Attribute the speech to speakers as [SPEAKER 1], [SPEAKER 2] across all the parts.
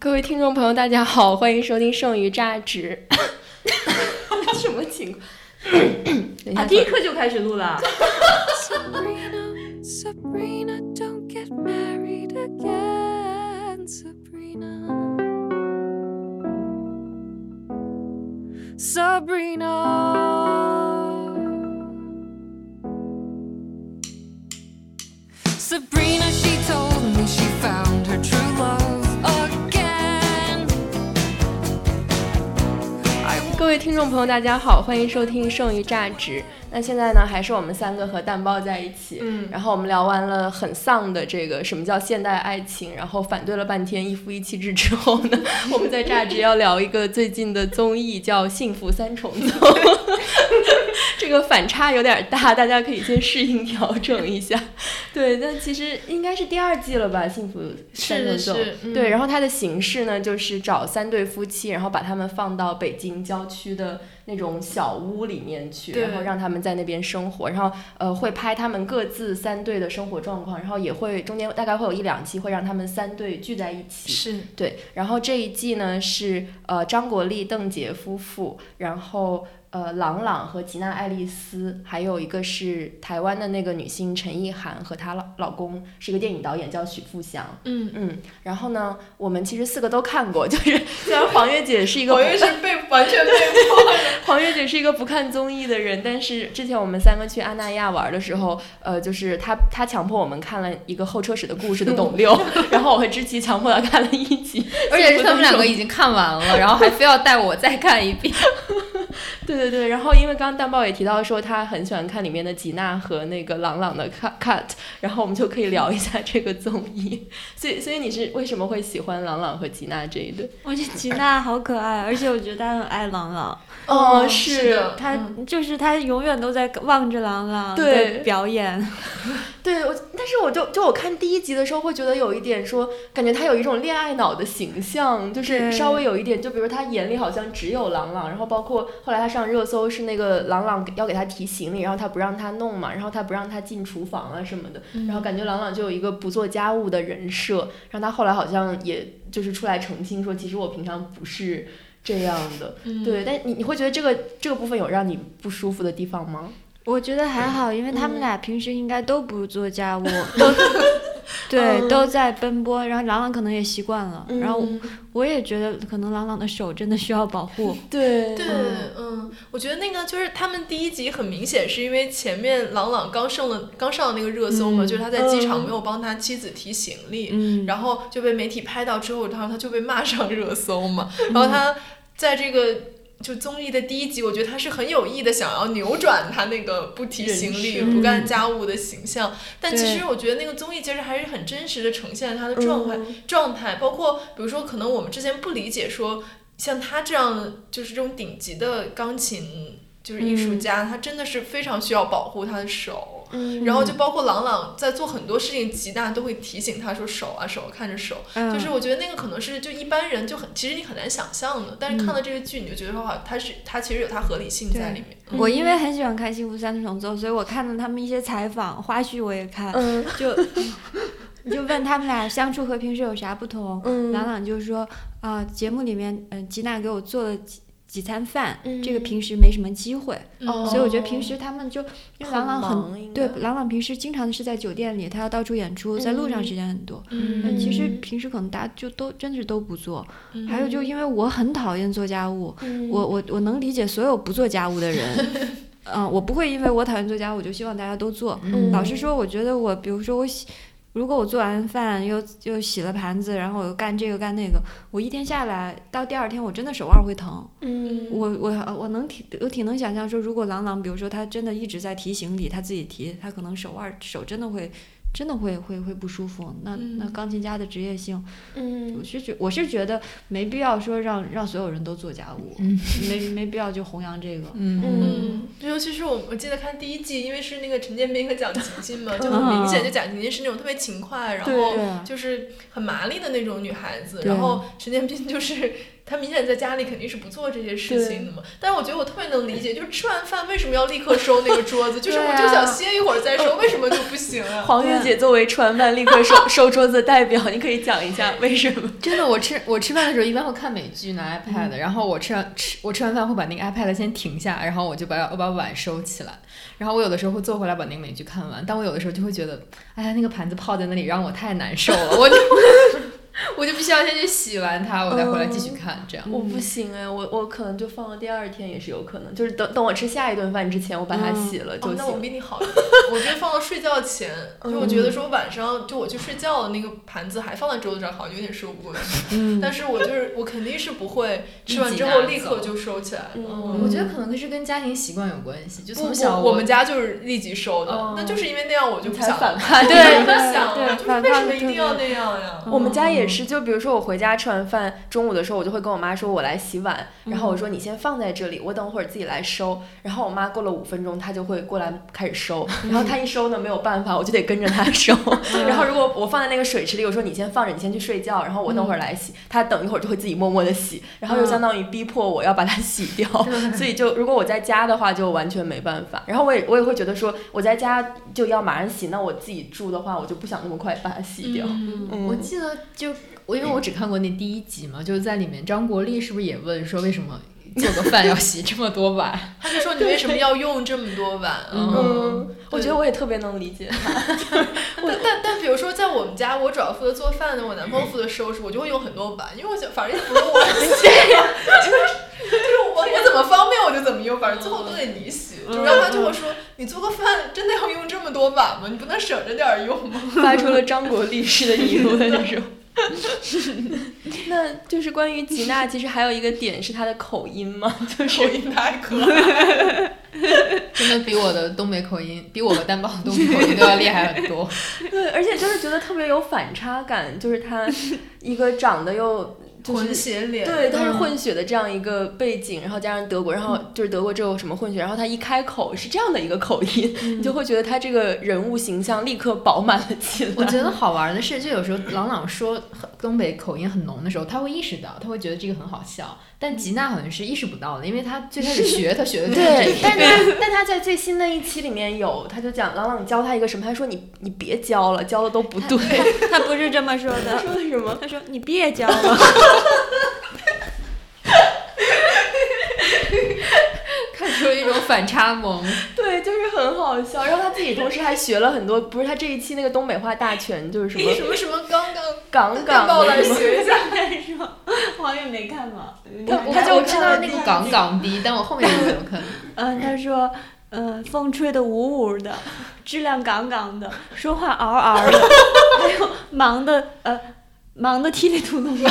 [SPEAKER 1] 各位听众朋友，大家好，欢迎收听《剩余榨汁》。什么情况？等一下
[SPEAKER 2] 啊，第一课就开始录了。
[SPEAKER 3] Sabrina, Sabrina, don't get married again, Sabrina. Sabrina. Sabrina, she told me she found her true love
[SPEAKER 1] 各位听众朋友，大家好，欢迎收听《剩余价值》。那现在呢，还是我们三个和蛋包在一起。
[SPEAKER 2] 嗯
[SPEAKER 1] 然后我们聊完了很丧的这个什么叫现代爱情，然后反对了半天一夫一妻制之后呢，我们在榨汁要聊一个最近的综艺，叫《幸福三重奏》。这个反差有点大，大家可以先适应调整一下。对，那其实应该是第二季了吧，《幸福三重奏》
[SPEAKER 2] 是嗯
[SPEAKER 1] 对，然后它的形式呢，就是找三对夫妻，然后把他们放到北京郊区的那种小屋里面去，然后让他们在那边生活，然后呃会拍他们各自三队的生活状况，然后也会中间大概会有一两期会让他们三队聚在一起。
[SPEAKER 2] 是
[SPEAKER 1] 对，然后这一季呢是呃张国立、邓婕夫妇，然后呃朗朗和吉娜·爱丽丝，还有一个是台湾的那个女星陈意涵和她老老公是一个电影导演叫许富祥。
[SPEAKER 2] 嗯，
[SPEAKER 1] 嗯，然后呢，我们其实四个都看过，就是 虽然黄月姐是一个黄
[SPEAKER 2] 月是 被完全被迫的。
[SPEAKER 1] 黄月姐是一个不看综艺的人，但是之前我们三个去阿那亚玩的时候，呃，就是她她强迫我们看了一个候车室的故事的董六，然后我和知琪强迫她看了一集，
[SPEAKER 4] 而且是他们两个已经看完了，然后还非要带我再看一遍。
[SPEAKER 1] 对对对，然后因为刚刚蛋豹也提到说他很喜欢看里面的吉娜和那个朗朗的 cut cut，然后我们就可以聊一下这个综艺。所以所以你是为什么会喜欢朗朗和吉娜这一对？
[SPEAKER 5] 我觉得吉娜好可爱，而且我觉得她很爱朗朗，
[SPEAKER 1] 哦
[SPEAKER 2] 是，
[SPEAKER 5] 她
[SPEAKER 2] 嗯
[SPEAKER 5] 就是她永远都在望着朗朗
[SPEAKER 1] 对
[SPEAKER 5] 表演。
[SPEAKER 1] 对我，但是我就就我看第一集的时候会觉得有一点说，感觉他有一种恋爱脑的形象，就是稍微有一点，就比如他眼里好像只有朗朗，然后包括后来他上热搜是那个朗朗要给他提行李，然后他不让他弄嘛，然后他不让他进厨房啊什么的，然后感觉朗朗就有一个不做家务的人设，然后他后来好像也就是出来澄清说，其实我平常不是这样的，对，但你你会觉得这个这个部分有让你不舒服的地方吗？
[SPEAKER 5] 我觉得还好，因为他们
[SPEAKER 1] 嗯。
[SPEAKER 5] 俩平时应该都不做家务，都 对
[SPEAKER 1] 嗯
[SPEAKER 5] 都在奔波。然后朗朗可能也习惯了，然后
[SPEAKER 1] 嗯
[SPEAKER 5] 我也觉得可能朗朗的手真的需要保护。
[SPEAKER 1] 对
[SPEAKER 2] 对，嗯，我觉得那个就是他们第一集很明显是因为前面朗朗刚上了刚上了那个热搜嘛，
[SPEAKER 1] 嗯
[SPEAKER 2] 就是他在机场
[SPEAKER 1] 嗯
[SPEAKER 2] 没有帮他妻子提行李，
[SPEAKER 5] 嗯，
[SPEAKER 2] 然后就被媒体拍到之后，然后他就被骂上热搜嘛。然后他在这个就综艺的第一集，我觉得他是很有意的想要扭转他那个不提行李、不干家务的形象。但其实我觉得那个综艺其实还是很真实的呈现了他的状态、
[SPEAKER 1] 嗯
[SPEAKER 2] 状态，包括比如说可能我们之前不理解说，像他这样就是这种顶级的钢琴。就是艺术家，他真的是非常需要保护他的手，
[SPEAKER 1] 嗯。
[SPEAKER 2] 然后就包括朗朗在做很多事情，吉娜都会提醒他说手啊手，看着手，
[SPEAKER 5] 嗯
[SPEAKER 2] 就是我觉得那个可能是就一般人就很，其实你很难想象的，但是看了这个剧，你就觉得说好，它是它其实有他合理性在里面。嗯
[SPEAKER 5] 我因为很喜欢看《幸福三重奏》，所以我看了他们一些采访花絮，我也看，
[SPEAKER 1] 嗯。
[SPEAKER 5] 就就问他们俩相处和平时有啥不同。
[SPEAKER 1] 嗯。
[SPEAKER 5] 朗朗就说啊、节目里面，嗯、吉娜给我做了几几餐饭，这个
[SPEAKER 1] 嗯。
[SPEAKER 5] 平时没什么机会，
[SPEAKER 1] 哦
[SPEAKER 5] 所以我觉得平时他们就因为朗朗
[SPEAKER 1] 很
[SPEAKER 5] 很对，朗朗平时经常是在酒店里，他要到处演出，在路上时间很多。
[SPEAKER 2] 嗯。
[SPEAKER 5] 但其实
[SPEAKER 1] 嗯。
[SPEAKER 5] 平时可能大家就都真是都不做，
[SPEAKER 2] 嗯。
[SPEAKER 5] 还有就因为我很讨厌做家务，
[SPEAKER 1] 嗯
[SPEAKER 5] 我我我能理解所有不做家务的人，嗯、我不会因为我讨厌做家务，我就希望大家都做。
[SPEAKER 1] 嗯。
[SPEAKER 5] 老实说，我觉得我，比如说我洗，如果我做完饭又又洗了盘子，然后我又干这个干那个，我一天下来到第二天，我真的手腕会疼。
[SPEAKER 1] 嗯
[SPEAKER 5] 我我我能挺我挺能想象说，如果郎朗，比如说他真的一直在提行李，他自己提，他可能手腕手真的会。真的会会会不舒服，那那
[SPEAKER 2] 嗯
[SPEAKER 5] 钢琴家的职业性，
[SPEAKER 1] 嗯。
[SPEAKER 5] 我是觉我是觉得没必要说让让所有人都做家务，没没必要就弘扬这个。
[SPEAKER 4] 嗯。
[SPEAKER 2] 嗯，尤其是我我记得看第一季，因为是那个陈建斌和蒋勤勤嘛，就很
[SPEAKER 5] 嗯
[SPEAKER 2] 明显，就蒋勤勤是那种特别勤快，然后就是很麻利的那种女孩子，然后陈建斌就是他明显在家里肯定是不做这些事情的嘛。但是我觉得我特别能理解，就是吃完饭为什么要立刻收那个桌子？就是我就想歇一会儿再收，为什么就不行啊？
[SPEAKER 1] 黄月姐作为吃完饭立刻收 收桌子的代表，你可以讲一下为什么？
[SPEAKER 4] 真的，我吃我吃饭的时候一般会看美剧，拿 iPad，、然后我吃完吃我吃完饭会把那个 iPad 先停下，然后我就把我把碗收起来，然后我有的时候会坐回来把那个美剧看完，但我有的时候就会觉得，哎呀，那个盘子泡在那里让我太难受了，我就 我就必须要先去洗完它，我再回来继续看，这样。
[SPEAKER 1] 我不行哎，我我可能就放到第二天也是有可能，就是等等我吃下一顿饭之前，我把它洗了就
[SPEAKER 2] 哦，那我
[SPEAKER 1] 行。
[SPEAKER 2] 比你好一点。我觉得放到睡觉前，就我觉得说晚上就我去睡觉的那个盘子还放在桌子上，好像有点收不过去。
[SPEAKER 5] 嗯，
[SPEAKER 2] 但是我就是我肯定是不会吃完之后立刻就收起来的。
[SPEAKER 1] 嗯
[SPEAKER 4] 我觉得可能是跟家庭习惯有关系，就从小
[SPEAKER 2] 我我们家就是立即收的，
[SPEAKER 1] 哦
[SPEAKER 2] 那就是因为那样我就不
[SPEAKER 1] 才
[SPEAKER 2] 想
[SPEAKER 1] 反叛
[SPEAKER 2] 对，
[SPEAKER 1] 对
[SPEAKER 2] 不想
[SPEAKER 5] 对
[SPEAKER 2] 了，就是
[SPEAKER 5] 反
[SPEAKER 2] 为什么一定要那样呀？
[SPEAKER 1] 我们家也是，就比如说我回家吃完饭，中午的时候我就会跟我妈说，我来洗碗，然后我说你先放在这里，我等会儿自己来收。然后我妈过了五分钟，她就会过来开始收，然后她一收呢没有办法，我就得跟着她收。然后如果我放在那个水池里，我说你先放着，你先去睡觉，然后我等会儿来洗，她等一会儿就会自己默默的洗，然后就相当于逼迫我要把它洗掉。所以就如果我在家的话，就完全没办法。然后我也我也会觉得说我在家就要马上洗，那我自己住的话，我就不想那么快把它洗掉。嗯
[SPEAKER 4] 我记得就我因为我只看过那第一集嘛，就是在里面张国立是不是也问说为什么做个饭要洗这么多碗？
[SPEAKER 2] 他就说你为什么要用这么多碗？
[SPEAKER 1] 嗯，我觉得我也特别能理解他。
[SPEAKER 2] 但但但比如说在我们家，我主要负责做饭的，我男朋友负责收拾，我就会用很多碗，因为我想反正也不是我 洗，就是就是我我怎么方便我就怎么用，反正最后都得你洗。就让他就会说，你做个饭真的要用这么多碗吗？你不能省着点用吗？
[SPEAKER 1] 发出了张国立式的疑问那种。那就是关于吉娜，其实还有一个点是她的口音嘛，就是
[SPEAKER 2] 口音太可爱了。
[SPEAKER 4] 真的比我的东北口音，比我和担保的东北口音都要厉害很多。
[SPEAKER 1] 对，而且就是觉得特别有反差感，就是她一个长得又就
[SPEAKER 2] 混。血脸，
[SPEAKER 1] 对，他是
[SPEAKER 2] 嗯
[SPEAKER 1] 混血的这样一个背景，然后加上德国，然后就是德国这有什么混血，然后他一开口是这样的一个口音，你就会觉得他这个人物形象立刻饱满了起来。
[SPEAKER 4] 我觉得 好玩的是，就有时候朗朗说东北口音很浓的时候，他会意识到，他会觉得这个很好笑。但吉娜好像是意识不到的，因为她最开始学，她学的 就是这
[SPEAKER 1] 对，
[SPEAKER 4] 个。
[SPEAKER 1] 但她但她在最新的一期里面有，她就讲朗朗教她一个什么，她说你你别教了，教的都不对。
[SPEAKER 5] 她不是这么说
[SPEAKER 1] 他
[SPEAKER 5] 的，
[SPEAKER 1] 说的什么？
[SPEAKER 5] 她说你别教了。
[SPEAKER 4] 看出了一种反差萌。
[SPEAKER 1] 好笑。然后他自己同时还学了很多，不是他这一期那个东北话大全，就是什么
[SPEAKER 2] 什么什么刚刚
[SPEAKER 1] 杠杠
[SPEAKER 2] 报来
[SPEAKER 1] 的什么。
[SPEAKER 2] 学一下。
[SPEAKER 5] 是吗？我也没看嘛。
[SPEAKER 4] 我
[SPEAKER 1] 他就
[SPEAKER 4] 我知道那个港港的，但我后面就没有看。
[SPEAKER 5] 嗯，他说，嗯，风吹的呜呜的，质量杠杠的，说话嗷嗷的，还有忙的呃，忙的踢里突噜的，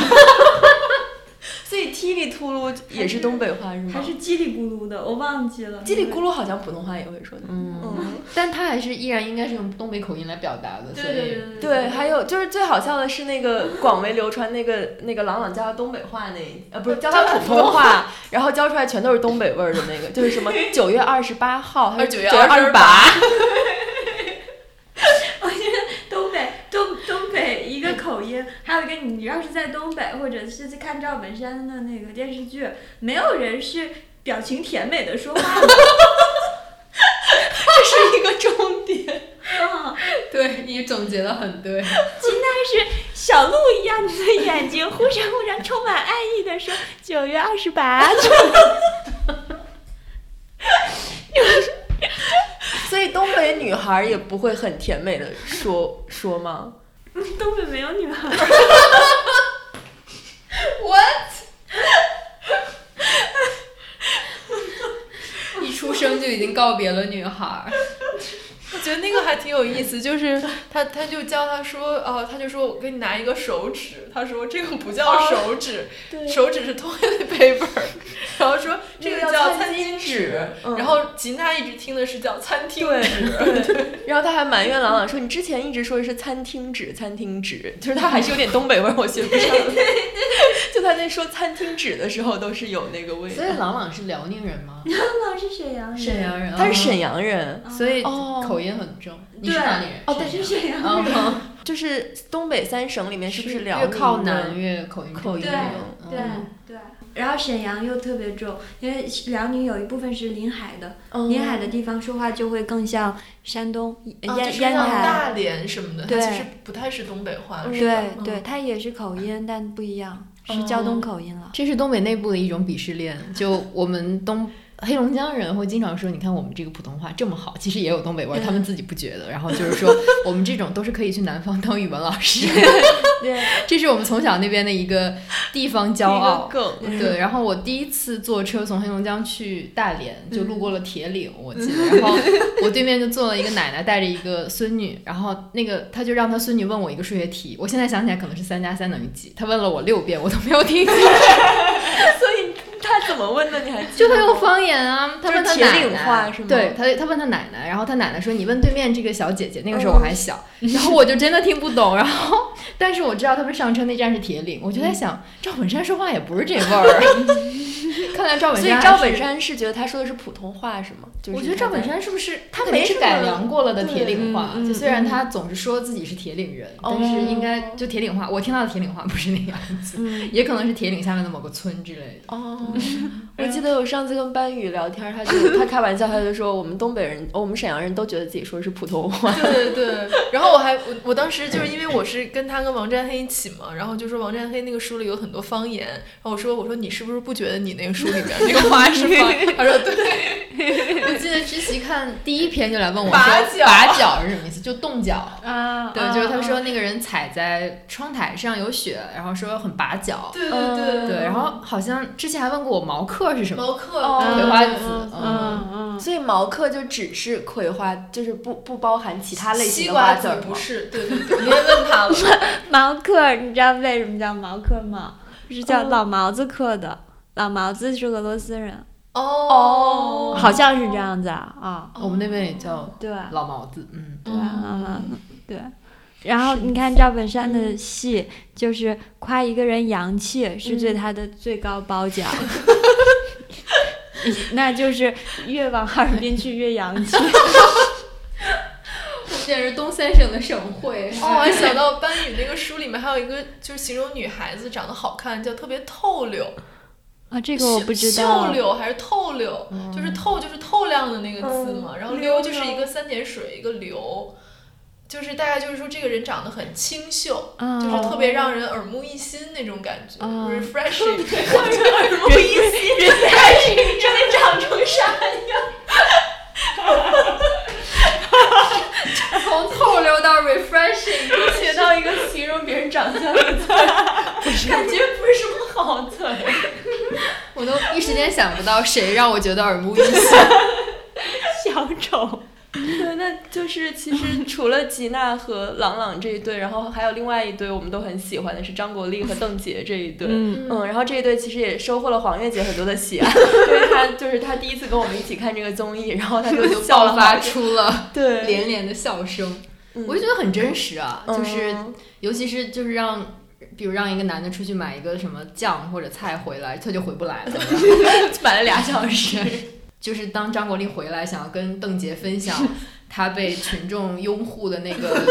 [SPEAKER 1] 所以叽里秃噜也是东北话是吗？
[SPEAKER 5] 还是叽里咕噜的，我忘记了。
[SPEAKER 1] 叽里咕噜好像普通话也会说的。
[SPEAKER 4] 嗯，
[SPEAKER 1] 嗯，
[SPEAKER 4] 但他还是依然应该是用东北口音来表达的，所
[SPEAKER 5] 对对
[SPEAKER 4] 以
[SPEAKER 5] 对
[SPEAKER 1] 对，还有就是最好笑的是那个广为流传那个那个朗朗教他东北话那一呃不是教他普通话，然后教出来全都是东北味儿的那个，就是什么 九月二十八号还是
[SPEAKER 2] 九月
[SPEAKER 1] 二十八？
[SPEAKER 5] 东北东东北一个口音，还有一个你要是在东北或者是看赵本山的那个电视剧，没有人是表情甜美的说话的。
[SPEAKER 1] 这是一个重点。
[SPEAKER 5] 嗯
[SPEAKER 4] 对你总结的很对。
[SPEAKER 5] 金娜是小鹿一样的眼睛，忽闪忽闪，充满爱意的说：“九月二十八。
[SPEAKER 1] 所以东北女孩也不会很甜美的说说吗？”
[SPEAKER 5] 东北没有女孩。
[SPEAKER 2] What？
[SPEAKER 4] 一出生就已经告别了女孩儿。
[SPEAKER 2] 我觉得那个还挺有意思，就是 他他就教他说，哦，他就说我给你拿一个手指，他说这个不叫手指，
[SPEAKER 1] 对
[SPEAKER 2] 手指是 toilet paper，然后说
[SPEAKER 1] 纸嗯
[SPEAKER 2] 然后吉娜一直听的是叫餐厅
[SPEAKER 1] 对
[SPEAKER 2] 纸，
[SPEAKER 1] 对，然后他还埋怨朗朗说：“你之前一直说的是餐厅纸，餐厅纸，就是他还是有点东北味儿，我学不上。就他在说餐厅纸的时候，都是有那个味道。
[SPEAKER 4] 所以朗朗是辽宁人吗？
[SPEAKER 5] 朗朗是沈阳人。
[SPEAKER 4] 沈阳人，
[SPEAKER 1] 他是沈阳人，
[SPEAKER 4] 哦，所以
[SPEAKER 1] 哦
[SPEAKER 4] 口音很重。你是
[SPEAKER 5] 对
[SPEAKER 4] 哪里人？
[SPEAKER 1] 哦
[SPEAKER 5] 他是沈阳人。
[SPEAKER 4] 哦，
[SPEAKER 1] 就是东北三省里面是不是辽
[SPEAKER 4] 南越口音
[SPEAKER 1] 口音
[SPEAKER 5] 对
[SPEAKER 4] 重
[SPEAKER 5] 对
[SPEAKER 4] 嗯
[SPEAKER 5] 对。然后沈阳又特别重，因为辽宁有一部分是临海的，
[SPEAKER 1] 嗯
[SPEAKER 5] 临海的地方说话就会更像山东、
[SPEAKER 2] 哦，
[SPEAKER 5] 烟
[SPEAKER 2] 就是像
[SPEAKER 5] 烟台。
[SPEAKER 2] 大连什么的，它
[SPEAKER 5] 对
[SPEAKER 2] 其实不太是东北话，
[SPEAKER 1] 嗯
[SPEAKER 2] 是吧
[SPEAKER 5] 对对，它也是口音，但不一样，是胶东口音了。
[SPEAKER 4] 这是东北内部的一种鄙视链。就我们东黑龙江人会经常说，你看我们这个普通话这么好，其实也有东北味儿，他们自己不觉得。然后就是说，我们这种都是可以去南方当语文老师，
[SPEAKER 5] 对，
[SPEAKER 4] 这是我们从小那边的一个地方骄傲。
[SPEAKER 1] 梗。
[SPEAKER 4] 对，然后我第一次坐车从黑龙江去大连，就路过了铁岭，我记得。然后我对面就坐了一个奶奶，带着一个孙女，然后那个她就让她孙女问我一个数学题，我现在想起来可能是三加三等于几，她问了我六遍，我都没有听清。
[SPEAKER 1] 所以么问的？你还
[SPEAKER 4] 就他用方言啊，他问他
[SPEAKER 1] 铁岭
[SPEAKER 4] 奶奶
[SPEAKER 1] 话是吗
[SPEAKER 4] 对他，他问他奶奶，然后他奶奶说：“你问对面这个小姐姐。”那个时候我还小，然后我就真的听不懂。然后，但是我知道他们上车那站是铁岭，我就在想，赵本山说话也不是这味儿。看来赵本
[SPEAKER 1] 所以
[SPEAKER 4] 山，
[SPEAKER 1] 赵本，山是觉得他说的是普通话是吗？就是
[SPEAKER 4] 我觉得赵本山是不是他肯定是
[SPEAKER 1] 没
[SPEAKER 4] 改良过了的铁岭话？
[SPEAKER 1] 嗯
[SPEAKER 4] 就虽然他总是说自己是铁岭人，但是应该就铁岭话，我听到的铁岭话不是那个样子，也可能是铁岭下面的某个村之类的。
[SPEAKER 1] 哦，我记得我上次跟班宇聊天，他就 他开玩笑，他就说我们东北人，我们沈阳人都觉得自己说的是普通话。
[SPEAKER 2] 对对对，然后我还我我当时就是因为我是跟他跟王占黑一起嘛，然后就说王占黑那个书里有很多方言，然后我说我说你是不是不觉得你那个书里面那个花是方言？他说对，
[SPEAKER 4] 我记得知琪看第一篇就来问我
[SPEAKER 2] 拔
[SPEAKER 4] 说
[SPEAKER 2] 脚
[SPEAKER 4] 拔脚是什么意思？就冻脚。
[SPEAKER 5] 啊，
[SPEAKER 4] 对，就是他说那个人踩在窗台上有雪，然后说很拔脚。
[SPEAKER 2] 对对对
[SPEAKER 4] 对，然后好像之前还问过我毛克是什么，
[SPEAKER 2] 毛克
[SPEAKER 1] 哦
[SPEAKER 4] 葵花籽。
[SPEAKER 5] 嗯
[SPEAKER 4] 嗯，
[SPEAKER 5] 嗯
[SPEAKER 1] 所以毛克就只是葵花，就是不不包含其他类型的
[SPEAKER 2] 西瓜籽
[SPEAKER 1] 花籽儿？
[SPEAKER 2] 不是，对对对，你也问他了，
[SPEAKER 5] 毛克，你知道为什么叫毛克吗？是叫老毛子克的。老毛子是俄罗斯人，
[SPEAKER 2] 哦
[SPEAKER 5] 好像是这样子啊啊，
[SPEAKER 4] 我们那边也叫
[SPEAKER 5] 对
[SPEAKER 4] 老毛子，嗯，
[SPEAKER 5] 对啊对。然后你看赵本山的戏，就是夸一个人洋气是对他的最高褒奖，那就是越往哈尔滨去越洋气。
[SPEAKER 4] 现在是东三省的省会。
[SPEAKER 2] 哦，我还想到班宇那个书里面还有一个，就是形容女孩子长得好看，叫特别透溜。
[SPEAKER 5] 啊，这个我不知
[SPEAKER 2] 秀柳。还是透柳，就是透就是透亮的那个字嘛，然后溜就是一个三点水一个流，就是大概就是说这个人长得很清秀，
[SPEAKER 5] 啊
[SPEAKER 2] 就是特别让人耳目一新那种感觉、
[SPEAKER 5] 啊
[SPEAKER 2] r e f r e s h i n g 耳目一新，refreshing，你真的长成啥样？
[SPEAKER 4] 从透溜到 refreshing，
[SPEAKER 1] 学到一个形容别人长相的词儿，感觉不是什么好词儿。
[SPEAKER 4] 我都一时间想不到谁让我觉得耳目一新。
[SPEAKER 5] 小丑。
[SPEAKER 1] 对，那就是其实除了吉娜和朗朗这一对，然后还有另外一对我们都很喜欢的是张国立和邓婕这一对。
[SPEAKER 5] 嗯
[SPEAKER 1] 嗯，然后这一对其实也收获了黄月姐很多的喜爱，因为她就是她第一次跟我们一起看这个综艺，然后她就
[SPEAKER 4] 就爆发出了
[SPEAKER 1] 对，
[SPEAKER 4] 连连的笑声，
[SPEAKER 1] 嗯
[SPEAKER 4] 我就觉得很真实啊，就是
[SPEAKER 1] 嗯
[SPEAKER 4] 尤其是就是让。比如让一个男的出去买一个什么酱或者菜回来，他就回不来了，
[SPEAKER 1] 买了俩小时。
[SPEAKER 4] 就是当张国立回来想要跟邓婕分享 他被群众拥护的那个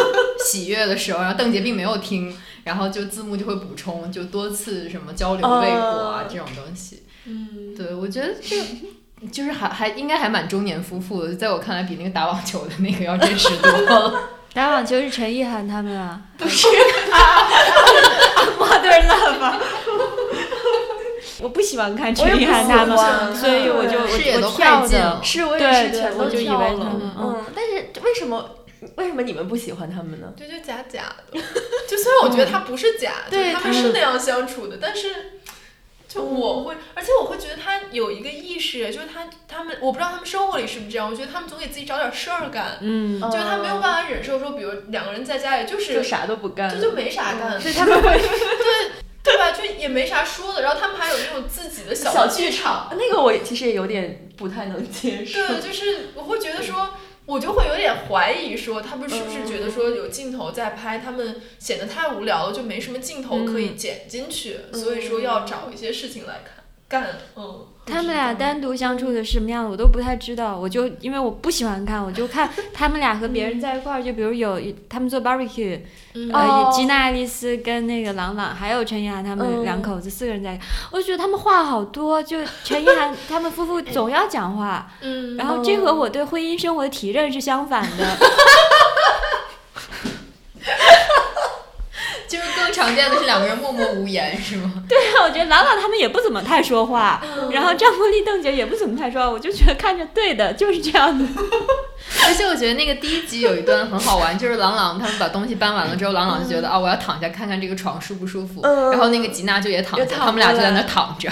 [SPEAKER 4] 喜悦的时候，然后邓婕并没有听，然后就字幕就会补充，就多次什么交流未果啊、
[SPEAKER 1] 哦
[SPEAKER 4] 这种东西。
[SPEAKER 2] 嗯，
[SPEAKER 4] 对，我觉得这就是还还应该还蛮中年夫妇的，在我看来比那个打网球的那个要真实多了。
[SPEAKER 5] 打网球是陈意涵他们啊，
[SPEAKER 1] 不是
[SPEAKER 5] ，Mother Love。我不喜欢看陈意涵他们，所以我就
[SPEAKER 4] 视野都
[SPEAKER 5] 我我跳的。
[SPEAKER 1] 是我也是全都
[SPEAKER 5] 我就以
[SPEAKER 1] 跳了
[SPEAKER 5] 为他们嗯
[SPEAKER 1] 嗯，但是为什么为什么你们不喜欢他们呢？
[SPEAKER 2] 对，就假假的。就虽然我觉得他不是假，就是
[SPEAKER 1] 对
[SPEAKER 2] 他们是那样相处的，但是。就我会，而且我会觉得他有一个意识，就是他他们，我不知道他们生活里是不是这样，我觉得他们总给自己找点事儿干，
[SPEAKER 5] 嗯，
[SPEAKER 2] 就是他没有办法忍受说，比如两个人在家里就是
[SPEAKER 1] 就啥都不干，
[SPEAKER 2] 这就没啥干，
[SPEAKER 1] 所以他们会
[SPEAKER 2] 对吧？就也没啥说的，然后他们还有那种自己的小
[SPEAKER 1] 小
[SPEAKER 2] 剧
[SPEAKER 1] 剧场，那个我其实也有点不太能接受。
[SPEAKER 2] 对，就是我会觉得说，我就会有点怀疑说，他们是不是觉得说有镜头在拍，他们显得太无聊了，就没什么镜头可以剪进去，所以说要找一些事情来看。干，嗯。
[SPEAKER 5] 他们俩单独相处的是什么样的，我都不太知道。我就因为我不喜欢看，我就看 他们俩和别人在一块儿，就比如有一他们做 barbecue，
[SPEAKER 2] 嗯
[SPEAKER 5] 呃，
[SPEAKER 1] 哦
[SPEAKER 5] 吉娜爱丽丝跟那个朗朗，还有陈意涵他们
[SPEAKER 1] 嗯
[SPEAKER 5] 两口子四个人在我就觉得他们话好多，就陈意涵他们夫妇总要讲话，
[SPEAKER 2] 嗯
[SPEAKER 5] 然后这和我对婚姻生活的体认是相反的。
[SPEAKER 4] 就是更常见的是两个人默默无言，是吗？
[SPEAKER 5] 对啊，我觉得朗朗他们也不怎么太说话，然后张国立、邓婕也不怎么太说话，我就觉得看着对的，就是这样的。
[SPEAKER 4] 而且我觉得那个第一集有一段很好玩，就是朗朗他们把东西搬完了之后，朗朗就觉得啊、我要躺下看看这个床舒不舒服，
[SPEAKER 1] 嗯
[SPEAKER 4] 然后那个吉娜就也躺下，他们俩就在那躺着。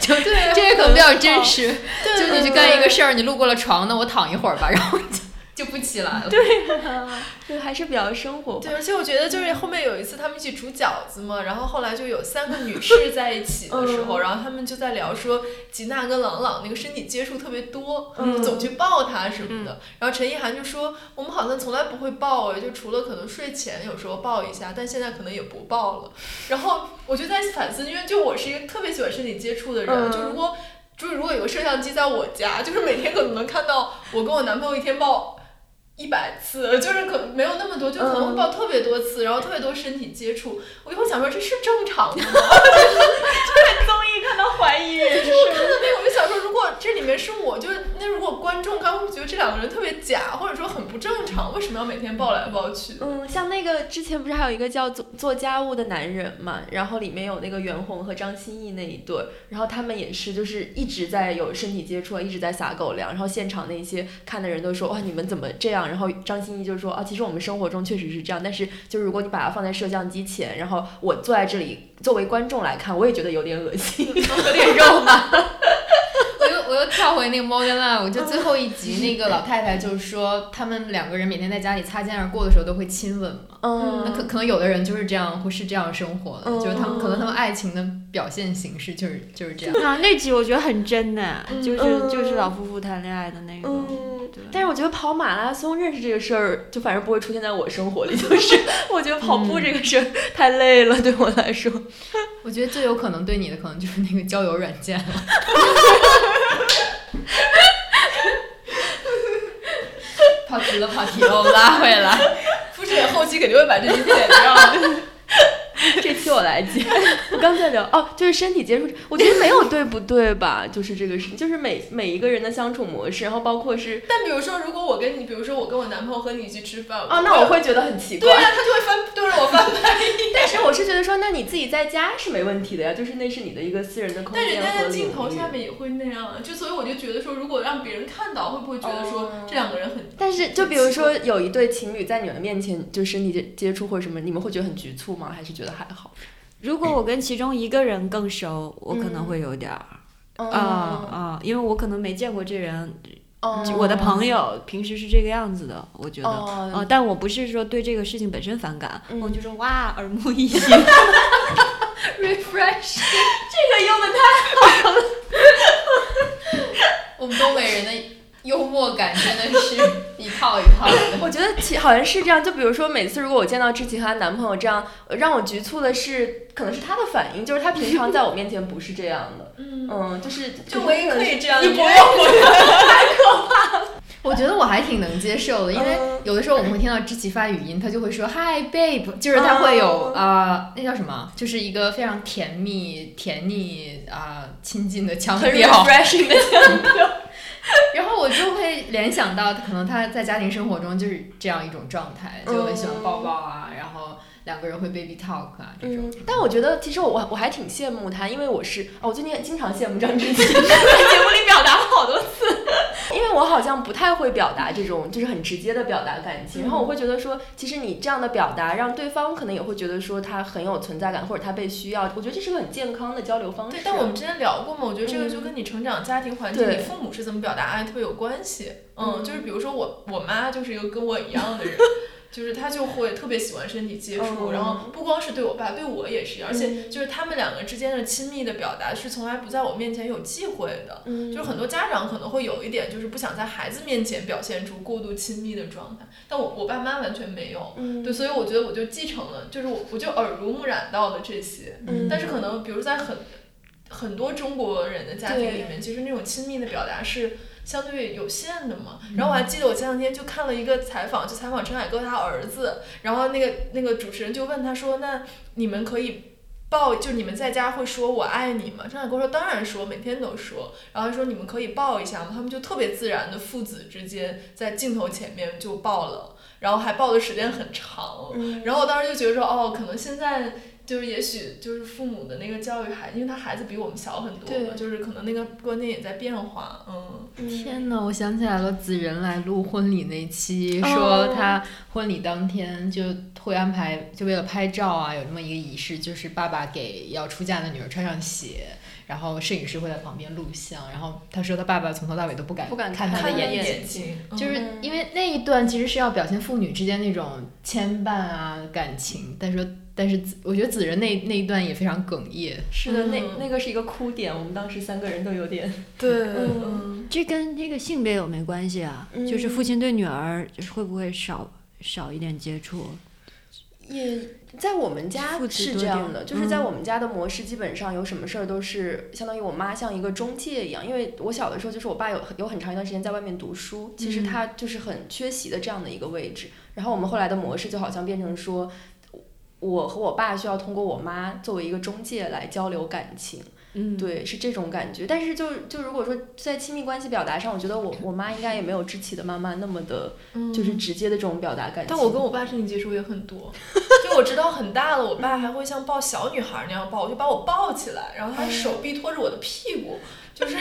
[SPEAKER 4] 就这个可能比较真实，就你去干一个事儿，你路过了床，那我躺一会儿吧，然后就就不起来了。
[SPEAKER 1] 对，还是比较生活化。
[SPEAKER 2] 对，而且我觉得就是后面有一次他们一起煮饺子嘛，然后后来就有三个女士在一起的时候，然后他们就在聊说吉娜跟朗朗那个身体接触特别多，
[SPEAKER 1] 嗯
[SPEAKER 2] 总去抱他什么的。然后陈意涵就说我们好像从来不会抱哎，就除了可能睡前有时候抱一下，但现在可能也不抱了。然后我就在反思，因为就我是一个特别喜欢身体接触的人，
[SPEAKER 1] 嗯
[SPEAKER 2] 就如果就是如果有个摄像机在我家，就是每天可能能看到我跟我男朋友一天抱。一百次，就是可没有那么多，就可能会抱特别多次，然后特别多身体接触。我就会想说，这是正常的吗？
[SPEAKER 5] 综艺看到怀疑人
[SPEAKER 2] 就是我看到那个，我就想说，如果这里面是我，就是那如果观众刚会觉得这两个人特别假，或者说很不正常，为什么要每天抱来抱去？
[SPEAKER 1] 嗯，像那个之前不是还有一个叫做做家务的男人嘛，然后里面有那个袁弘和张歆艺那一对儿，然后他们也是就是一直在有身体接触，一直在撒狗粮，然后现场那些看的人都说哇你们怎么这样，然后张歆艺就说啊其实我们生活中确实是这样，但是就是如果你把它放在摄像机前，然后我坐在这里作为观众来看，我也觉得有点恶心，有点肉麻。
[SPEAKER 4] 我又我又跳回那个 Modern Love，就最后一集那个老太太就是说，他们两个人每天在家里擦肩而过的时候都会亲吻嘛。
[SPEAKER 1] 嗯
[SPEAKER 4] 那可可能有的人就是这样，会是这样生活的，
[SPEAKER 1] 嗯
[SPEAKER 4] 就是他们可能他们爱情的表现形式就是就是这样。
[SPEAKER 5] 啊，那集我觉得很真的，就是
[SPEAKER 1] 嗯
[SPEAKER 5] 就是老夫妇谈恋爱的那个。
[SPEAKER 1] 嗯
[SPEAKER 5] 对，
[SPEAKER 1] 但是我觉得跑马拉松认识这个事儿，就反正不会出现在我生活里。就是 我觉得跑步这个事儿太累了，对我来说。
[SPEAKER 4] 我觉得最有可能对你的可能就是那个交友软件了。跑题了，跑题了，我们拉回来。
[SPEAKER 2] 傅志远后期肯定会把这些剪掉的。
[SPEAKER 1] 这期我来接。我刚在聊哦，就是身体接触，我觉得没有对不对吧？就是这个事，就是每每一个人的相处模式，然后包括是
[SPEAKER 2] 但比如说，如果我跟你，比如说我跟我男朋友和你一起吃饭，
[SPEAKER 1] 哦，那我会觉得很奇怪。
[SPEAKER 2] 对呀、他就会翻对着我翻白眼。
[SPEAKER 1] 但是我是觉得说，那你自己在家是没问题的呀，就是那是你的一个私人的空间
[SPEAKER 2] 但人
[SPEAKER 1] 间和
[SPEAKER 2] 家在镜头下面也会那样啊，就所以我就觉得说，如果让别人看到，会不会觉得说
[SPEAKER 1] 哦
[SPEAKER 2] 这两个人很？
[SPEAKER 1] 但是，就比如说有一对情侣在你们面前就身体接接触或者什么，你们会觉得很局促吗？还是觉得还好？
[SPEAKER 5] 如果我跟其中一个人更熟，我可能会有点儿
[SPEAKER 1] 哦。
[SPEAKER 5] 啊啊，因为我可能没见过这人，
[SPEAKER 1] 哦。
[SPEAKER 5] 我的朋友平时是这个样子的，我觉得。但我不是说对这个事情本身反感，
[SPEAKER 1] 嗯。
[SPEAKER 5] 我就说哇，耳目一新。
[SPEAKER 4] refresh，
[SPEAKER 1] 这个用的太好了。
[SPEAKER 4] 我们东北人的幽默感真的是一套一套的。
[SPEAKER 1] 我觉得其好像是这样，就比如说每次如果我见到知琪和她男朋友这样，呃让我局促的是，可能是她的反应，就是她平常在我面前不是这样的，嗯就是
[SPEAKER 2] 就我一可以这样，
[SPEAKER 1] 你不用太可怕了
[SPEAKER 4] 我觉得我还挺能接受的，因为
[SPEAKER 1] 嗯
[SPEAKER 4] 有的时候我们会听到知琪发语音，他就会说 Hi babe，就是他会有
[SPEAKER 1] 哦
[SPEAKER 4] 啊、那叫什么，就是一个非常甜蜜、甜腻啊、亲近的腔
[SPEAKER 1] 很。refreshing 的腔调。
[SPEAKER 4] 然后我就会联想到，可能他在家庭生活中就是这样一种状态，就很喜欢抱抱啊，然后两个人会 baby talk 啊这种。
[SPEAKER 1] 嗯，但我觉得其实我我还挺羡慕他，因为我是哦，我最近经常羡慕张之琪，在节目里表达了好多次，因为我好像不太会表达这种就是很直接的表达感情，然后我会觉得说，其实你这样的表达让对方可能也会觉得说他很有存在感，或者他被需要，我觉得这是个很健康的交流方式。
[SPEAKER 2] 对，但我们之前聊过嘛，我觉得这个就跟你成长家庭环境，
[SPEAKER 1] 对
[SPEAKER 2] 你父母是怎么表达爱特别有关系。嗯，
[SPEAKER 1] 嗯
[SPEAKER 2] 就是比如说我我妈就是一个跟我一样的人。就是他就会特别喜欢身体接触，
[SPEAKER 1] 嗯
[SPEAKER 2] 然后不光是对我爸，对我也是，而且就是他们两个之间的亲密的表达是从来不在我面前有忌讳的。
[SPEAKER 1] 嗯，
[SPEAKER 2] 就是很多家长可能会有一点，就是不想在孩子面前表现出过度亲密的状态，但我我爸妈完全没有。
[SPEAKER 1] 嗯
[SPEAKER 2] 对，所以我觉得我就继承了，就是我我就耳濡目染到的这些。
[SPEAKER 1] 嗯
[SPEAKER 2] 但是可能比如在很很多中国人的家庭里面，其实那种亲密的表达是相对有限的嘛。然后我还记得我前两天就看了一个采访，就采访陈凯歌他儿子，然后那个那个主持人就问他说：“那你们可以。”抱就你们在家会说我爱你吗？陈凯歌说当然说，每天都说。然后说你们可以抱一下吗？他们就特别自然的父子之间在镜头前面就抱了，然后还抱的时间很长。然后我当时就觉得说哦，可能现在就是也许就是父母的那个教育孩，因为他孩子比我们小很多嘛，
[SPEAKER 1] 对
[SPEAKER 2] 就是可能那个观念也在变化。嗯，
[SPEAKER 4] 天呐，我想起来了，子仁来录婚礼那期，
[SPEAKER 1] 哦
[SPEAKER 4] 说他婚礼当天就会安排，就为了拍照啊，有这么一个仪式，就是爸爸给要出嫁的女儿穿上鞋，然后摄影师会在旁边录像，然后他说他爸爸从头到尾都不敢
[SPEAKER 1] 不敢
[SPEAKER 4] 看他的眼睛。就是因为那一段其实是要表现父女之间那种牵绊啊感情，但是但是子我觉得子仁那那一段也非常哽咽，
[SPEAKER 1] 是的，那
[SPEAKER 2] 嗯。
[SPEAKER 1] 那个是一个哭点，我们当时三个人都有点，
[SPEAKER 2] 对，
[SPEAKER 1] 嗯
[SPEAKER 2] 嗯
[SPEAKER 5] 这跟这个性别有没关系啊？就是父亲对女儿就是会不会少少一点接触？
[SPEAKER 1] 也在我们家是这样的，就是在
[SPEAKER 5] 嗯。
[SPEAKER 1] 我们家的模式，基本上有什么事儿都是相当于我妈像一个中介一样，因为我小的时候就是我爸有有很长一段时间在外面读书，其实
[SPEAKER 5] 嗯
[SPEAKER 1] 他就是很缺席的这样的一个位置。然后我们后来的模式就好像变成说，我和我爸需要通过我妈作为一个中介来交流感情，
[SPEAKER 5] 嗯，
[SPEAKER 1] 对，是这种感觉。但是就就如果说在亲密关系表达上，我觉得我我妈应该也没有知琪的妈妈那么的，
[SPEAKER 2] 嗯
[SPEAKER 1] 就是直接的这种表达感情。
[SPEAKER 2] 但我跟我爸身体接触也很多，就我知道很大了，我爸还会像抱小女孩那样抱，就把我抱起来，然后他手臂托着我的屁股，就是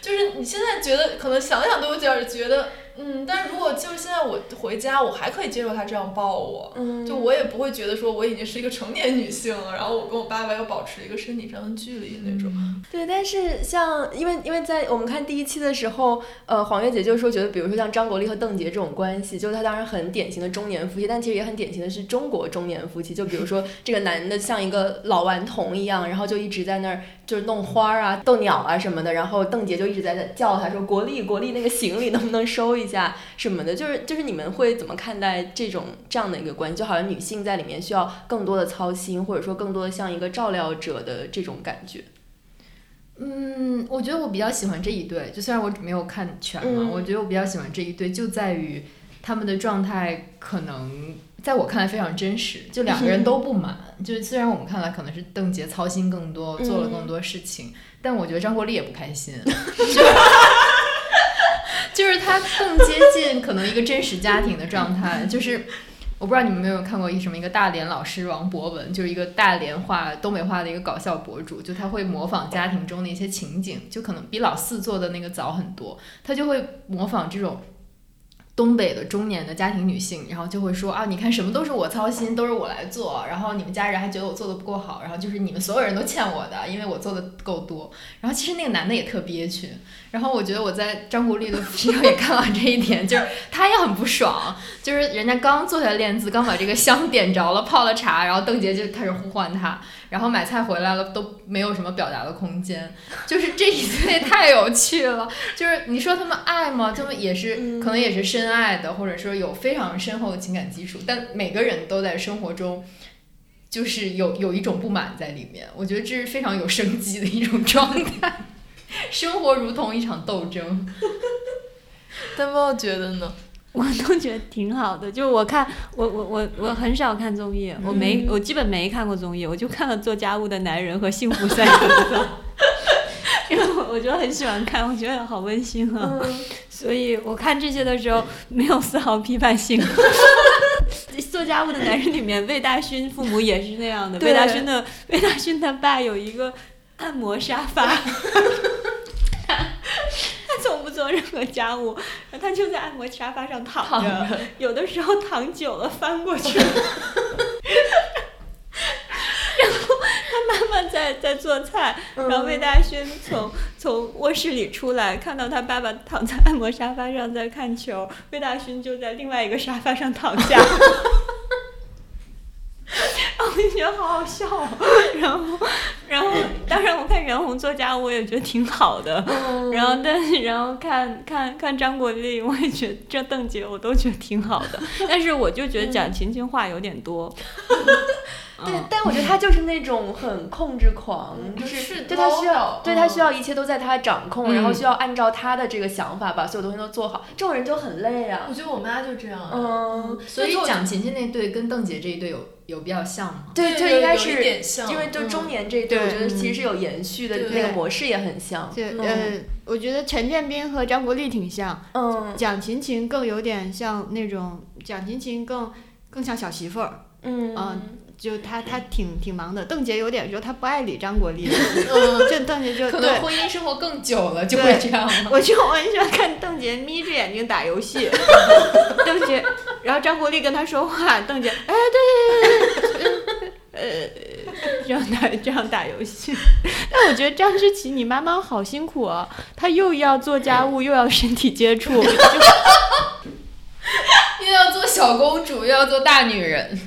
[SPEAKER 2] 就是你现在觉得可能想想都有点觉得，嗯，但是如果就是现在我回家，我还可以接受他这样抱我，
[SPEAKER 1] 嗯，
[SPEAKER 2] 就我也不会觉得说我已经是一个成年女性了，然后我跟我爸爸又保持一个身体上的距离那种。
[SPEAKER 1] 对，但是像因为因为在我们看第一期的时候，呃，黄月姐就说觉得，比如说像张国立和邓婕这种关系，就是他当然很典型的中年夫妻，但其实也很典型的是中国中年夫妻。就比如说这个男的像一个老顽童一样，然后就一直在那儿就是弄花儿啊、逗鸟啊什么的，然后邓婕就一直在叫他说国立国立那个行李能不能收一下什么的，就是就是你们会怎么看待这种这样的一个关系？就好像女性在里面需要更多的操心，或者说更多的像一个照料者的这种感觉。
[SPEAKER 4] 嗯，我觉得我比较喜欢这一对，就虽然我没有看全嘛，
[SPEAKER 1] 嗯
[SPEAKER 4] 我觉得我比较喜欢这一对，就在于他们的状态可能在我看来非常真实，就两个人都不满。就是虽然我们看来可能是邓婕操心更多，做了更多事情，但我觉得张国立也不开心，就就是他更接近可能一个真实家庭的状态，就是。我不知道你们没有看过一什么一个大连老师王博文，就是一个大连话东北话的一个搞笑博主，就他会模仿家庭中的一些情景，就可能比老四做的那个早很多，他就会模仿这种东北的中年的家庭女性，然后就会说啊，你看什么都是我操心，都是我来做，然后你们家人还觉得我做的不够好，然后就是你们所有人都欠我的，因为我做的够多。然后其实那个男的也特憋屈，然后我觉得我在张国立的身上也看到这一点，就是他也很不爽，就是人家刚坐下练字，刚把这个香点着了，泡了茶，然后邓婕就开始呼唤他，然后买菜回来了都没有什么表达的空间，就是这一对太有趣了。就是你说他们爱吗？他们也是可能也是深深爱的，或者说有非常深厚的情感基础，但每个人都在生活中。就是有有一种不满在里面，我觉得这是非常有生机的一种状态。生活如同一场斗争，
[SPEAKER 2] 但我觉得呢？
[SPEAKER 5] 我都觉得挺好的。就我看，我我我我很少看综艺，我没我基本没看过综艺，我就看了《做家务的男人》和《幸福三人组》，因为我我就很喜欢看，我觉得好温馨啊。所以我看这些的时候没有丝毫批判性。做家务的男人里面，魏大勋父母也是那样的。魏大勋的魏大勋他爸有一个按摩沙发。他从不做任何家务，他就在按摩沙发上躺着，有的时候躺久了翻过去，然后他妈妈在在做菜，然后魏大勋从从卧室里出来，看到他爸爸躺在按摩沙发上在看球，魏大勋就在另外一个沙发上躺下。然 后我就觉得好好笑、哦，然后，然后，当然我看袁弘做家务，我也觉得挺好的，然后，但是，然后看看看张国立，我也觉得这邓婕我都觉得挺好的，但是我就觉得讲情情话有点多。
[SPEAKER 1] 对
[SPEAKER 5] 嗯，
[SPEAKER 1] 但我觉得他就是那种很控制狂，就是
[SPEAKER 2] 是
[SPEAKER 1] 对他需要，对他
[SPEAKER 2] 嗯
[SPEAKER 1] 需要一切都在他掌控，然后
[SPEAKER 4] 嗯
[SPEAKER 1] 需要按照他的这个想法把所有东西都做好，这种人就很累啊
[SPEAKER 2] 我。觉得我妈就这样。
[SPEAKER 1] 嗯，
[SPEAKER 4] 所以蒋勤勤那对跟邓姐这一对有有比较像吗？
[SPEAKER 1] 对，
[SPEAKER 2] 对
[SPEAKER 1] 就应该是
[SPEAKER 2] 点像
[SPEAKER 1] 因为就
[SPEAKER 2] 嗯
[SPEAKER 1] 中年这一对，我觉得其实是有延续的，那个模式也很像。
[SPEAKER 5] 就
[SPEAKER 1] 嗯
[SPEAKER 5] 呃，我觉得陈建斌和张国立挺像，
[SPEAKER 1] 嗯
[SPEAKER 5] 蒋勤勤更有点像那种蒋勤勤更更像小媳妇儿，
[SPEAKER 1] 嗯
[SPEAKER 5] 嗯就他他挺挺忙的。邓婕有点说他不爱理张国立，
[SPEAKER 2] 嗯，
[SPEAKER 5] 这邓婕就
[SPEAKER 4] 可
[SPEAKER 5] 对
[SPEAKER 4] 能婚姻生活更久了就会这样吗？
[SPEAKER 5] 我就我很喜欢看邓婕眯着眼睛打游戏，邓婕，然后张国立跟他说话，邓婕，哎，对对对对对，呃，这样打这样打游戏。但我觉得张之琪，你妈妈好辛苦啊，她又要做家务，又要身体接触，
[SPEAKER 4] 又要做小公主，又要做大女人，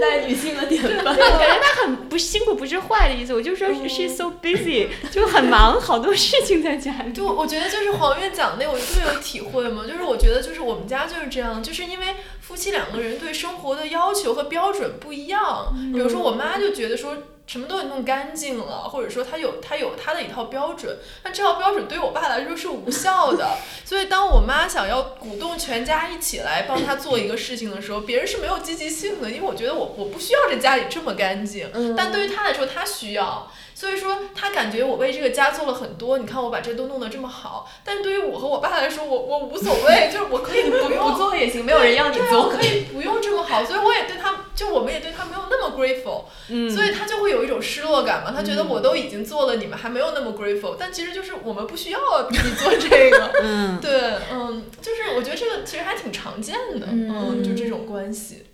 [SPEAKER 1] 现代女性的典范。
[SPEAKER 5] 感觉她很不辛苦，不是坏的意思，我就说 she's so busy，就很忙，好多事情在家里。
[SPEAKER 2] 就我觉得就是黄月讲那，我就特别有体会嘛。就是我觉得就是我们家就是这样，就是因为夫妻两个人对生活的要求和标准不一样。比如说我妈就觉得说。什么都得弄干净了，或者说他有他有他的一套标准，那这套标准对于我爸来说是无效的。所以当我妈想要鼓动全家一起来帮他做一个事情的时候，别人是没有积极性的，因为我觉得我我不需要这家里这么干净，
[SPEAKER 1] 嗯
[SPEAKER 2] 但对于他来说，他需要。所以说，他感觉我为这个家做了很多，你看我把这都弄得这么好，但是对于我和我爸来说，我我无所谓，就是我可以不用
[SPEAKER 1] 不做也行，没有人要你做。
[SPEAKER 2] 我。可以不用这么好，所以我也对他，就我们也对他没有那么 grateful，、
[SPEAKER 5] 嗯。
[SPEAKER 2] 所以他就会有一种失落感嘛，他觉得我都已经做了，你们还没有那么 grateful，但其实就是我们不需要你做这个，
[SPEAKER 5] 嗯，
[SPEAKER 2] 对，嗯，就是我觉得这个其实还挺常见的，嗯，就这种关系，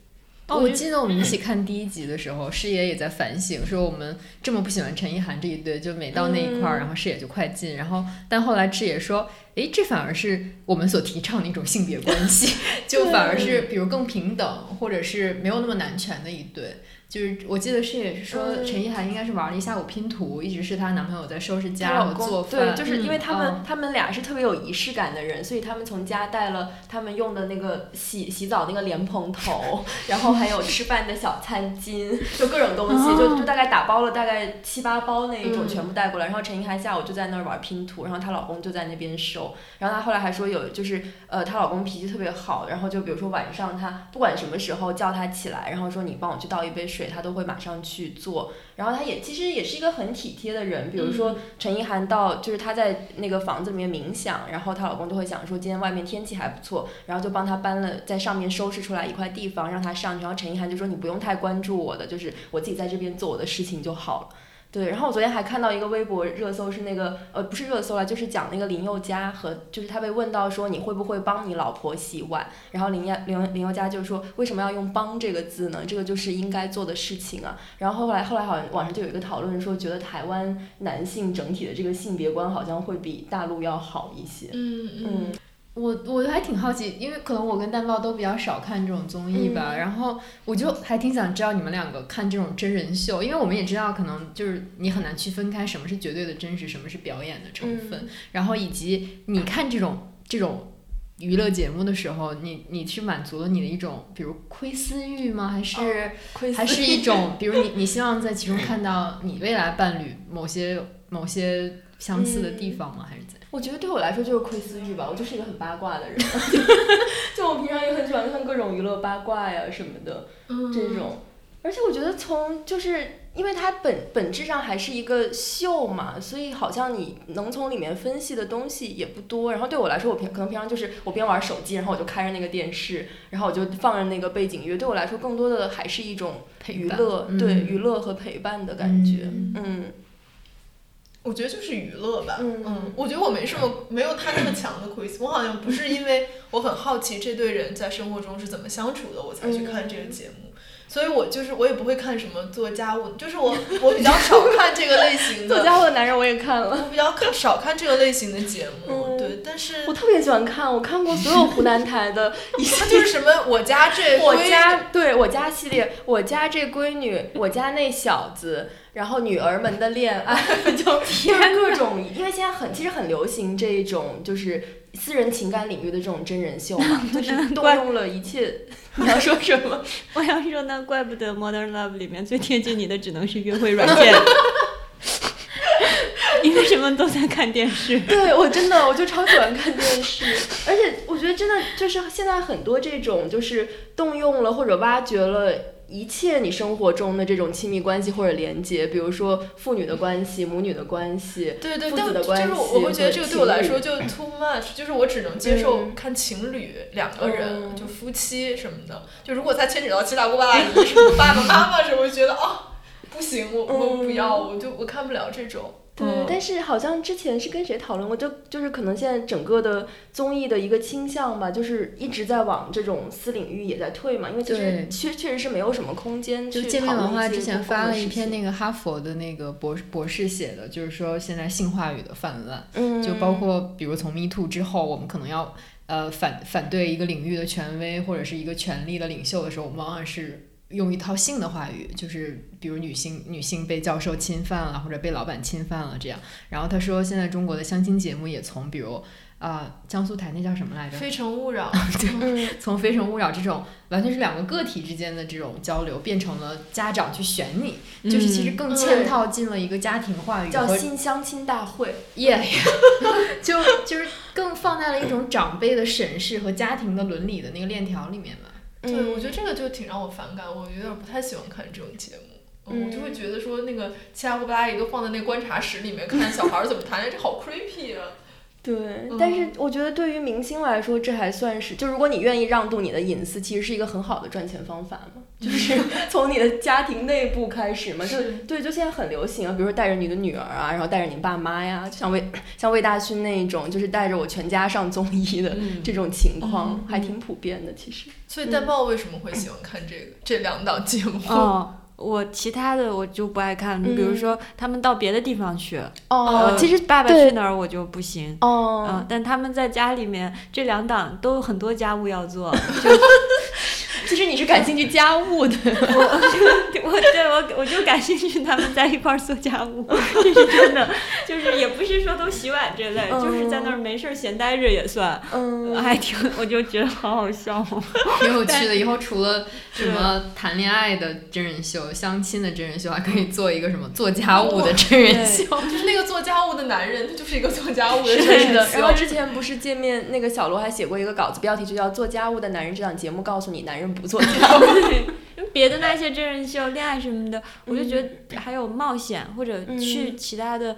[SPEAKER 5] 哦
[SPEAKER 4] 我记得我们一起看第一集的时候，师爷也在反省，说我们这么不喜欢陈意涵这一对，就每到那一块儿，
[SPEAKER 1] 嗯。
[SPEAKER 4] 然后师爷就快进，然后但后来师爷说，诶，这反而是我们所提倡的一种性别关系，就反而是比如更平等，或者是没有那么男权的一对。就是我记得是也是说，
[SPEAKER 1] 嗯
[SPEAKER 4] 陈意涵应该是玩了一下午拼图，一直是她男朋友在收拾家做饭，
[SPEAKER 1] 对，就是因为他们、
[SPEAKER 4] 嗯
[SPEAKER 1] 他们俩是特别有仪式感的人，所以他们从家带了他们用的那个洗洗澡那个莲蓬头，然后还有吃饭的小餐巾，就各种东西，就就大概打包了大概七八包那一种
[SPEAKER 2] 嗯
[SPEAKER 1] 全部带过来。然后陈意涵下午就在那儿玩拼图，然后她老公就在那边收。然后她后来还说有就是呃她老公脾气特别好，然后就比如说晚上她不管什么时候叫她起来，然后说你帮我去倒一杯水，她都会马上去做。然后他也其实也是一个很体贴的人，比如说陈意涵到就是她在那个房子里面冥想，然后她老公就会想说今天外面天气还不错，然后就帮她搬了在上面收拾出来一块地方让她上去，然后陈意涵就说你不用太关注我的，就是我自己在这边做我的事情就好了。对，然后我昨天还看到一个微博热搜，是那个呃不是热搜了，就是讲那个林宥嘉和就是他被问到说你会不会帮你老婆洗碗，然后林亚林林宥嘉就说为什么要用帮这个字呢？这个就是应该做的事情啊。然后后来后来好像网上就有一个讨论说，觉得台湾男性整体的这个性别观好像会比大陆要好一些。
[SPEAKER 2] 嗯
[SPEAKER 1] 嗯
[SPEAKER 4] 我我还挺好奇，因为可能我跟蛋豹都比较少看这种综艺吧，
[SPEAKER 1] 嗯
[SPEAKER 4] 然后我就还挺想知道你们两个看这种真人秀，因为我们也知道可能就是你很难区分开什么是绝对的真实，什么是表演的成分，
[SPEAKER 1] 嗯
[SPEAKER 4] 然后以及你看这种这种娱乐节目的时候，你你是满足了你的一种比如窥私欲吗？还是、还是一种 比如你你希望在其中看到你未来伴侣某些某些相似的地方吗？还是怎样？
[SPEAKER 1] 我觉得对我来说就是窥私欲吧，我就是一个很八卦的人，就我平常也很喜欢看各种娱乐八卦呀什么的
[SPEAKER 2] 嗯
[SPEAKER 1] 这种，而且我觉得从就是因为它本本质上还是一个秀嘛，所以好像你能从里面分析的东西也不多。然后对我来说，我平可能平常就是我边玩手机，然后我就开着那个电视，然后我就放着那个背景音乐。对我来说，更多的还是一种
[SPEAKER 4] 陪
[SPEAKER 1] 娱乐，
[SPEAKER 4] 嗯
[SPEAKER 1] 对娱乐和陪伴的感觉。
[SPEAKER 4] 嗯
[SPEAKER 1] 嗯
[SPEAKER 2] 我觉得就是娱乐吧，
[SPEAKER 1] 嗯
[SPEAKER 2] 我觉得我没什么没有他那么强的窥私，我好像不是因为我很好奇这对人在生活中是怎么相处的，我才去看这个节目。所以我就是我也不会看什么做家务，就是我 我比较少看这个类型的，
[SPEAKER 1] 做家务的男人我也看了。
[SPEAKER 2] 我比较看少看这个类型的节目，
[SPEAKER 1] 嗯
[SPEAKER 2] 对。但是
[SPEAKER 1] 我特别喜欢看，我看过所有湖南台的 一系
[SPEAKER 2] 它就是什么我家这
[SPEAKER 1] 我
[SPEAKER 2] 闺
[SPEAKER 1] 家对我家系列，我家这闺女，我家那小子，然后女儿们的恋爱，就就是各种，因为现在很其实很流行这种就是私人情感领域的这种真人秀嘛，就是动用了一切。你要说什么？
[SPEAKER 5] 我要说，那怪不得《Modern Love》里面最贴近你的只能是约会软件，因为什么都在看电视。
[SPEAKER 1] 对我真的我就超喜欢看电视，而且我觉得真的就是现在很多这种就是动用了或者挖掘了。一切你生活中的这种亲密关系或者连接，比如说父女的关系、母女的关系，
[SPEAKER 2] 对对，
[SPEAKER 1] 父子的关系
[SPEAKER 2] 是我我会觉得这个对我来说
[SPEAKER 1] 和
[SPEAKER 2] 就 too much，就是我只能接受
[SPEAKER 1] 嗯
[SPEAKER 2] 看情侣两个人，
[SPEAKER 1] 嗯
[SPEAKER 2] 就夫妻什么的。就如果他牵扯到七大姑八大姨什么爸爸妈妈什么，我就觉得啊不行，我我不要，我就我看不了这种。
[SPEAKER 1] 对，
[SPEAKER 2] 嗯。
[SPEAKER 1] 但是好像之前是跟谁讨论过，就就是可能现在整个的综艺的一个倾向吧，就是一直在往这种私领域也在退嘛，因为其实确确实是没有什么空间去
[SPEAKER 4] 就界面文化之前发了一，篇那个哈佛的那个博博士写的，就是说现在性话语的泛滥，
[SPEAKER 1] 嗯，
[SPEAKER 4] 就包括比如从 Me Too 之后，我们可能要呃反反对一个领域的权威或者是一个权力的领袖的时候，我们往往是用一套性的话语，就是比如女性女性被教授侵犯了或者被老板侵犯了这样。然后他说，现在中国的相亲节目也从比如啊、江苏台那叫什么来着？
[SPEAKER 2] 非诚勿扰，
[SPEAKER 1] 对
[SPEAKER 4] 从《非诚勿扰》这种完全是两个个体之间的这种交流，变成了家长去选你，就是其实更嵌套进了一个家庭话语
[SPEAKER 1] 叫
[SPEAKER 4] 和
[SPEAKER 1] 新相亲大会，
[SPEAKER 4] 耶，就就是更放在了一种长辈的审视和家庭的伦理的那个链条里面吧。
[SPEAKER 2] 对，
[SPEAKER 1] 嗯
[SPEAKER 2] 我觉得这个就挺让我反感，我有点不太喜欢看这种节目。嗯，我就会
[SPEAKER 1] 嗯
[SPEAKER 2] 觉得说那个七大姑八大姨都放在那观察室里面看小孩怎么谈恋爱，这好 creepy 啊！
[SPEAKER 1] 对，
[SPEAKER 2] 嗯
[SPEAKER 1] 但是我觉得对于明星来说，这还算是，就如果你愿意让渡你的隐私，其实是一个很好的赚钱方法嘛，就是 从你的家庭内部开始嘛，就是对，就现在很流行啊，比如说带着你的女儿啊，然后带着你爸妈呀，就像魏像魏大勋那一种，就是带着我全家上综艺的
[SPEAKER 2] 嗯
[SPEAKER 1] 这种情况，
[SPEAKER 2] 嗯
[SPEAKER 1] 还挺普遍的，其实。
[SPEAKER 2] 所以戴豹为什么会喜欢看这个这两档节目？
[SPEAKER 5] 哦，我其他的我就不爱看，比如
[SPEAKER 1] 嗯
[SPEAKER 5] 说他们到别的地方去，
[SPEAKER 1] 哦
[SPEAKER 5] 呃，其实《爸爸去哪儿》我就不行。
[SPEAKER 1] 哦
[SPEAKER 5] 嗯，，但他们在家里面这两档都有很多家务要做，
[SPEAKER 1] 其实你是感兴趣家务的，
[SPEAKER 5] 我 我对我我就感兴趣他们在一块儿做家务，这是真的，就是也不是说都洗碗这类，就是在那儿没事儿闲待着也算，
[SPEAKER 1] 嗯，
[SPEAKER 5] 还挺，我就觉得好好笑哦。
[SPEAKER 4] 挺有趣的。以后除了什么谈恋爱的真人秀、相亲的真人秀，还可以做一个什么做家务的真人秀。
[SPEAKER 2] 就是那个做家务的男人，他就是一个做家务的
[SPEAKER 1] 是的，
[SPEAKER 2] 人
[SPEAKER 1] 是的。然后。之前不是见面那个小罗还写过一个稿子，标题就叫《做家务的男人》这档节目，告诉你男人不做家务。
[SPEAKER 5] 别的那些真人秀、恋爱什么的，我就觉得还有冒险或者去
[SPEAKER 1] 嗯
[SPEAKER 5] 其他的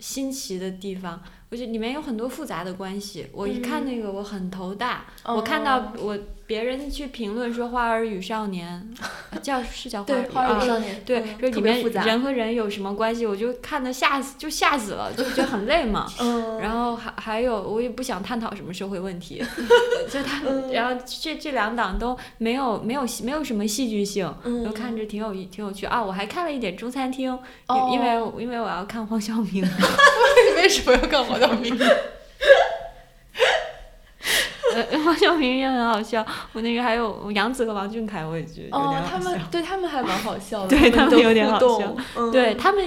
[SPEAKER 5] 新奇的地方，我觉得里面有很多复杂的关系。我一看那个我很头大，我看到我别人去评论说《花儿与少年》叫是叫花
[SPEAKER 1] 对
[SPEAKER 5] 儿《
[SPEAKER 1] 花儿与
[SPEAKER 5] 啊
[SPEAKER 1] 少年》
[SPEAKER 5] 对，
[SPEAKER 1] 嗯
[SPEAKER 5] 说里面。人和人有什么关系，我就看的吓死，就吓死了，就觉得很累嘛。
[SPEAKER 1] 嗯，
[SPEAKER 5] 然后还还有，我也不想探讨什么社会问题，就他
[SPEAKER 1] 嗯，
[SPEAKER 5] 然后这这两档都没有没有没有什么戏剧性，
[SPEAKER 1] 嗯
[SPEAKER 5] 就看着挺有挺有趣啊。我还看了一点中餐厅，
[SPEAKER 1] 哦
[SPEAKER 5] 因因为因为我要看黄晓明，
[SPEAKER 2] 你为什么要看黄晓明？
[SPEAKER 5] 呃，黄晓明也很好笑。我那个还有杨紫和王俊凯，我也觉得有
[SPEAKER 1] 哦。他们对他们还蛮好笑的，
[SPEAKER 5] 对他们有点好笑。
[SPEAKER 1] 嗯
[SPEAKER 5] 对他们，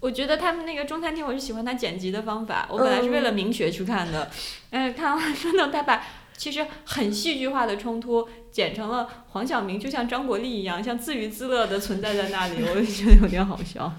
[SPEAKER 5] 我觉得他们那个中餐厅，我是喜欢他剪辑的方法。我本来是为了明学去看的，嗯，看完之后他把其实很戏剧化的冲突剪成了黄晓明就像张国立一样，像自娱自乐的存在在那里，我就觉得有点好笑。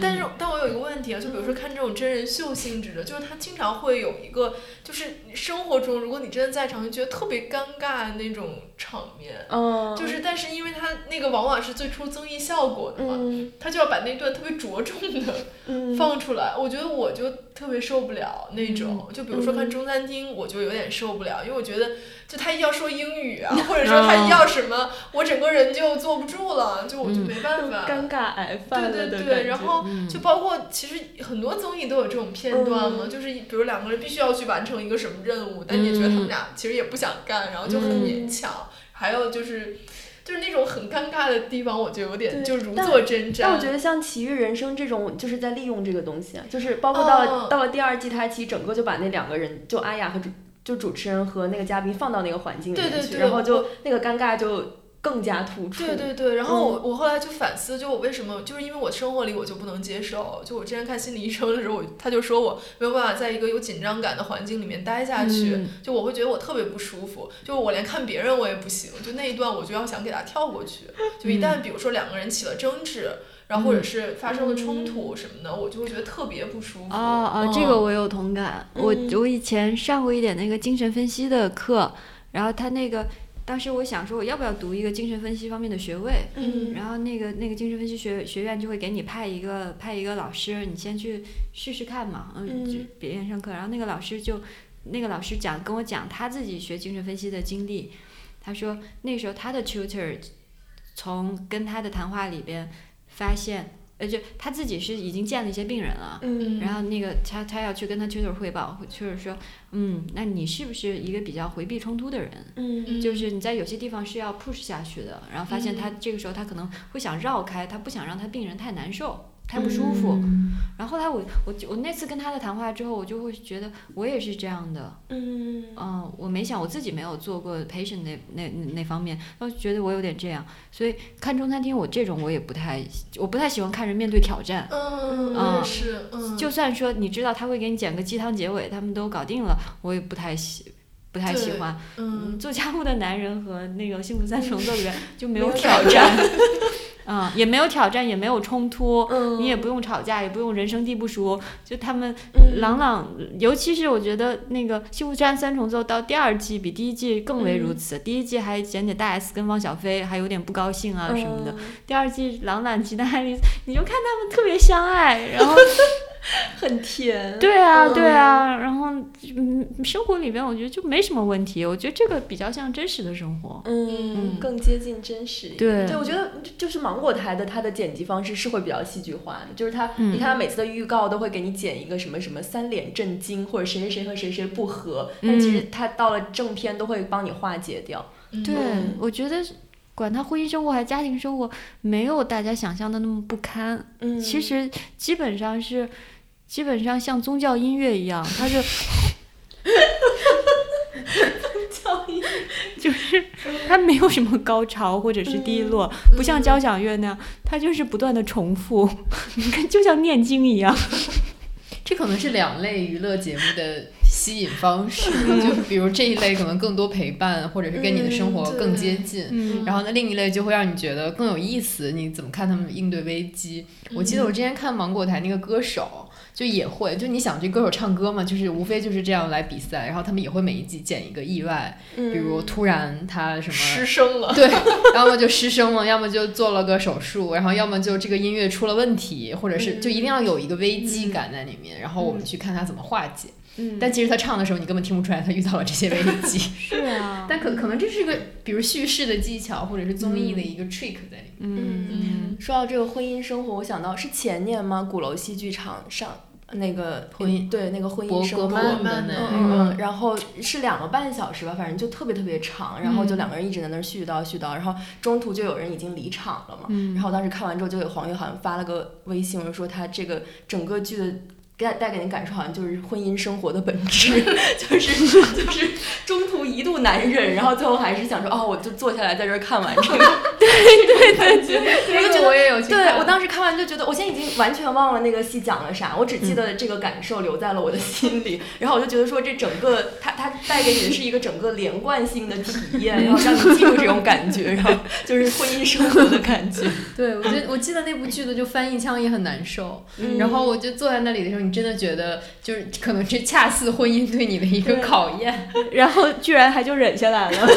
[SPEAKER 2] 但是，但我有一个问题啊，就比如说看这种真人秀性质的，就是他经常会有一个，就是生活中如果你真的在场，就觉得特别尴尬的那种场面。
[SPEAKER 1] 嗯，
[SPEAKER 2] 就是，但是因为他那个往往是最初增益效果的嘛，
[SPEAKER 1] 嗯。
[SPEAKER 2] 他就要把那段特别着重的
[SPEAKER 1] 嗯。
[SPEAKER 2] 放出来。我觉得我就特别受不了那种，就比如说看。
[SPEAKER 1] 嗯
[SPEAKER 2] 中餐厅，我就有点受不了，因为我觉得就他要说英语啊，或者说他要什么，我整个人就坐不住了，就我就没办法。
[SPEAKER 1] 尴尬癌犯了
[SPEAKER 2] 对对对，然后就包括其实很多综艺都有这种片段嘛，就是比如两个人必须要去完成一个什么任务，但你也觉得他们俩其实也不想干，然后就很勉强。还有就是，就是那种很尴尬的地方，我就有点就如坐针毡。
[SPEAKER 1] 但我觉得像《奇遇人生》这种，就是在利用这个东西啊，就是包括到了、
[SPEAKER 2] 哦
[SPEAKER 1] 到了第二季，他其实整个就把那两个人，就阿雅和主就主持人和那个嘉宾放到那个环境里面去，
[SPEAKER 2] 对对对
[SPEAKER 1] 然后就那个尴尬就更加突出。
[SPEAKER 2] 对对对，然后
[SPEAKER 1] 嗯
[SPEAKER 2] 我、我后来就反思，就我为什么，就是因为我生活里我就不能接受，就我之前看心理医生的时候，我他就说我没有办法在一个有紧张感的环境里面待下去，
[SPEAKER 5] 嗯
[SPEAKER 2] 就我会觉得我特别不舒服，就我连看别人我也不行，就那一段我就要想给他跳过去，就一旦比如说两个人起了争执。然后或者是发生了冲突什么的，我就会觉得特别不舒服。
[SPEAKER 5] 哦哦，这
[SPEAKER 2] 嗯。
[SPEAKER 5] 个我有同感。我
[SPEAKER 1] 嗯
[SPEAKER 5] 我以前上过一点那个精神分析的课，然后他那个当时我想说我要不要读一个精神分析方面的学位，
[SPEAKER 1] 嗯。
[SPEAKER 5] 然后那个那个精神分析学学院就会给你派一个派一个老师，你先去试试看嘛，嗯，就
[SPEAKER 1] 嗯。
[SPEAKER 5] 别人上课，然后那个老师就那个老师讲跟我讲他自己学精神分析的经历，他说那时候他的 tutor 从跟他的谈话里边发现，呃，就他自己是已经见了一些病人了。
[SPEAKER 1] 嗯
[SPEAKER 5] 然后那个他他要去跟他 tutor 汇报，tutor 说，嗯，那你是不是一个比较回避冲突的人？
[SPEAKER 1] 嗯
[SPEAKER 5] 就是你在有些地方是要 push 下去的，然后发现他这个时候他可能会想绕开，他不想让他病人太难受、太不舒服。然后后来我我就我那次跟他的谈话之后，我就会觉得我也是这样的，
[SPEAKER 1] 嗯
[SPEAKER 5] 嗯，我没想我自己没有做过 patient 那那那那方面，我觉得我有点这样，所以看中餐厅我这种我也不太我不太喜欢看人面对挑战。
[SPEAKER 2] 嗯，我
[SPEAKER 5] 嗯
[SPEAKER 2] 也是，嗯，
[SPEAKER 5] 就算说你知道他会给你剪个鸡汤结尾，他们都搞定了，我也不太喜不太喜欢。
[SPEAKER 2] 嗯
[SPEAKER 5] 嗯，做家务的男人和那个幸福三重奏里面就没有挑战，嗯，也没有挑战，也没有冲突，
[SPEAKER 1] 嗯
[SPEAKER 5] 你也不用吵架，也不用人生地不熟，就他们
[SPEAKER 1] 嗯。
[SPEAKER 5] 朗朗，尤其是我觉得那个《幸福山三重奏》到第二季比第一季更为如此，第一季还简简大 S 跟汪小菲还有点不高兴啊什么的，
[SPEAKER 1] 嗯。
[SPEAKER 5] 第二季朗朗吉的爱丽丝，你就看他们特别相爱，然后
[SPEAKER 1] 很甜。
[SPEAKER 5] 对啊，
[SPEAKER 1] 嗯
[SPEAKER 5] 对啊，然后嗯，生活里边我觉得就没什么问题，我觉得这个比较像真实的生活。
[SPEAKER 1] 嗯，
[SPEAKER 5] 嗯
[SPEAKER 1] 更接近真实一点。
[SPEAKER 5] 对
[SPEAKER 1] 对，我觉得就就是芒果台的它的剪辑方式是会比较戏剧化的，就是它，
[SPEAKER 5] 嗯
[SPEAKER 1] 你看它每次的预告都会给你剪一个什么什么三脸震惊，或者谁谁谁和谁谁不和，但其实它到了正片都会帮你化解掉。
[SPEAKER 5] 对，我觉得管他婚姻生活还是家庭生活，没有大家想象的那么不堪。
[SPEAKER 1] 嗯，
[SPEAKER 5] 其实基本上是，基本上像宗教音乐一样，它是
[SPEAKER 1] 教育
[SPEAKER 5] 就是它没有什么高潮或者是低落，不像交响乐那样，它就是不断的重复，你 看就像念经一样。
[SPEAKER 4] 这可能是两类娱乐节目的吸引方式，就比如这一类可能更多陪伴，或者是跟你的生活
[SPEAKER 2] 嗯
[SPEAKER 4] 更接近。
[SPEAKER 5] 嗯
[SPEAKER 4] 然后呢，另一类就会让你觉得更有意思，你怎么看他们应对危机？我记得我之前看芒果台那个歌手，就也会，就你想这歌手唱歌嘛，就是无非就是这样来比赛，然后他们也会每一季剪一个意外，比如突然他什么
[SPEAKER 2] 失声了。
[SPEAKER 4] 对，要么就失声了，要么就做了个手术，然后要么就这个音乐出了问题，或者是就一定要有一个危机感在里面，然后我们去看他怎么化解。
[SPEAKER 5] 嗯
[SPEAKER 4] 但其实他唱的时候，你根本听不出来他遇到了这些危机。
[SPEAKER 5] 是啊，
[SPEAKER 4] 但可可能这是一个，比如叙事的技巧，或者是综艺的一个 trick 在里面。
[SPEAKER 5] 嗯嗯
[SPEAKER 1] 说到这个婚姻生活，我想到是前年吗？鼓楼戏剧场上那个
[SPEAKER 4] 婚姻
[SPEAKER 1] 对那个婚姻生活。
[SPEAKER 4] 的那
[SPEAKER 1] 嗯
[SPEAKER 4] 个，
[SPEAKER 1] 嗯，然后是两个半小时吧，反正就特别特别长，然后就
[SPEAKER 5] 嗯
[SPEAKER 1] 两个人一直在那儿絮叨絮叨，然后中途就有人已经离场了嘛，
[SPEAKER 5] 嗯
[SPEAKER 1] 然后当时看完之后，就给黄玉好像发了个微信，就说他这个整个剧的。带带给你感受好像就是婚姻生活的本质，就是就是中途一度难忍，然后最后还是想说哦，我就坐下来在这儿看完这个，
[SPEAKER 4] 这个我也有
[SPEAKER 1] 对我当时看完就觉得，我现在已经完全忘了那个戏讲了啥，我只记得这个感受留在了我的心里。然后我就觉得说，这整个它它带给你的是一个整个连贯性的体验，然后让你记住这种感觉，然后就是婚姻生活的感觉。
[SPEAKER 4] 对，我觉得我记得那部剧的就翻译腔也很难受，
[SPEAKER 1] 嗯
[SPEAKER 4] 然后我就坐在那里的时候，你真的觉得就是可能这恰似婚姻对你的一个考验。
[SPEAKER 5] 然后居然还就忍下来了。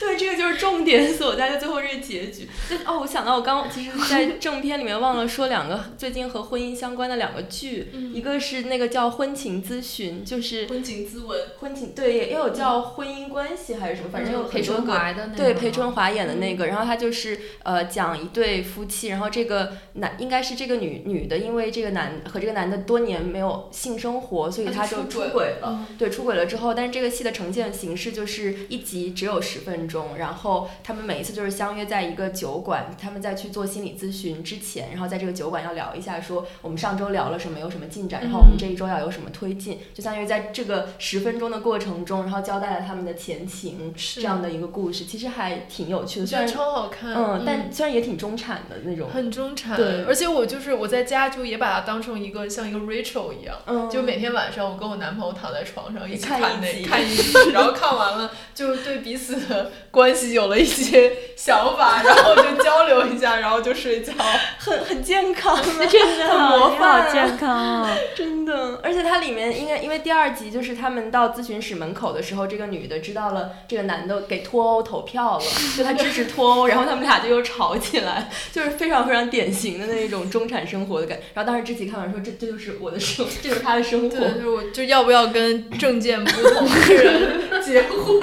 [SPEAKER 1] 对，这个就是重点所在，就最后这个结局。哦，我想到我刚其实，在正片里面忘了说两个最近和婚姻相关的两个剧，一个是那个叫《婚情咨询》，就是
[SPEAKER 2] 婚情咨文，
[SPEAKER 1] 婚情对，也有叫婚姻关系还是什么，反正有
[SPEAKER 4] 裴
[SPEAKER 1] 很多个。
[SPEAKER 4] 春华的那
[SPEAKER 1] 对，裴春华演的那个，然后他就是呃讲一对夫妻，然后这个男应该是这个女女的，因为这个男和这个男的多年没有性生活，所以他就出
[SPEAKER 2] 轨
[SPEAKER 1] 轨了。对，出轨了之后，但是这个戏的呈现形式就是一集只有十分分钟，然后他们每一次就是相约在一个酒馆，他们在去做心理咨询之前，然后在这个酒馆要聊一下，说我们上周聊了什么，有什么进展，然后我们这一周要有什么推进，就相当于在这个十分钟的过程中，然后交代了他们的前情
[SPEAKER 2] 是。
[SPEAKER 1] 这样的一个故事，其实还挺有趣的，虽然
[SPEAKER 2] 超好看，
[SPEAKER 1] 嗯，但虽然也挺中产的那种，
[SPEAKER 2] 很中产，
[SPEAKER 1] 对。
[SPEAKER 2] 而且我就是我在家就也把它当成一个像一个 Rachel 一样，
[SPEAKER 1] 嗯，
[SPEAKER 2] 就每天晚上我跟我男朋友躺在床上一起
[SPEAKER 1] 看
[SPEAKER 2] 那看一集，然后看完了就对彼此的关系有了一些想法，然后就交流一下，然后就睡觉。
[SPEAKER 1] 很很健康啊，
[SPEAKER 5] 真的
[SPEAKER 1] 很
[SPEAKER 5] 好
[SPEAKER 1] 模范
[SPEAKER 5] 健康哦。
[SPEAKER 1] 真的，而且它里面应该因为第二集就是他们到咨询室门口的时候，这个女的知道了这个男的给脱欧投票了，就他支持脱欧，然后他们俩就又吵起来，就是非常非常典型的那一种中产生活的感。然后当时知琪看完说这这就是我的生，这就是他的生活
[SPEAKER 2] 对，
[SPEAKER 1] 活。
[SPEAKER 2] 就是我就要不要跟证件不同的人 结婚？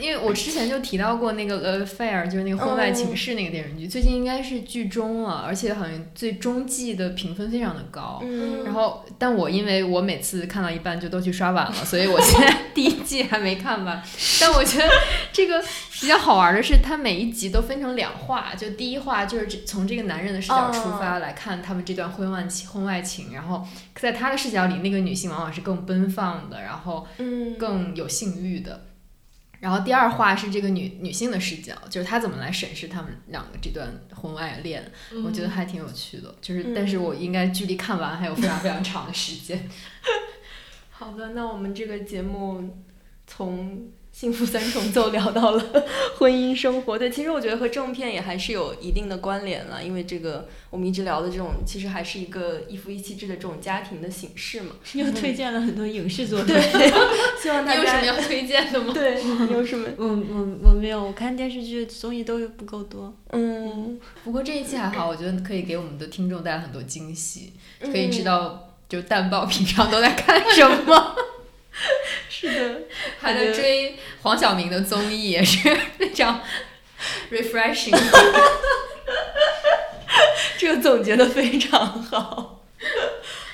[SPEAKER 4] 因为我之前就提到过那个《Affair》，就是那个婚外情事那个电视剧，最近应该是剧终了，而且好像最终季的评分非常的高。
[SPEAKER 1] 嗯，
[SPEAKER 4] 然后，但我因为我每次看到一半就都去刷碗了，所以我现在 第一季还没看完。但我觉得这个比较好玩的是，它每一集都分成两话，就第一话就是从这个男人的视角出发来看他们这段婚外情，婚外情，然后在他的视角里，那个女性往往是更奔放的，然后
[SPEAKER 1] 嗯
[SPEAKER 4] 更有性欲的。然后第二话是这个女女性的视角，就是她怎么来审视他们两个这段婚外恋，我觉得还挺有趣的。就是，但是我应该距离看完还有非常非常长的时间。
[SPEAKER 1] 好的，那我们这个节目从幸福三重奏聊到了 婚姻生活。对，其实我觉得和正片也还是有一定的关联了，因为这个我们一直聊的这种，其实还是一个一夫一妻制的这种家庭的形式嘛。
[SPEAKER 5] 又推荐了很多影视作品。
[SPEAKER 1] 对，希望大家
[SPEAKER 4] 有什么要推荐的吗？
[SPEAKER 1] 对，你有什么？
[SPEAKER 5] 我我我没有，我看电视剧、综艺都不够多。
[SPEAKER 1] 嗯，
[SPEAKER 4] 不过这一期还好，我觉得可以给我们的听众带来很多惊喜，可以
[SPEAKER 1] 嗯
[SPEAKER 4] 知道就淡豹平常都在看什么，
[SPEAKER 1] 是的，
[SPEAKER 4] 还在追黄晓明的综艺，也是非常 refreshing。
[SPEAKER 1] 这个总结的非常好。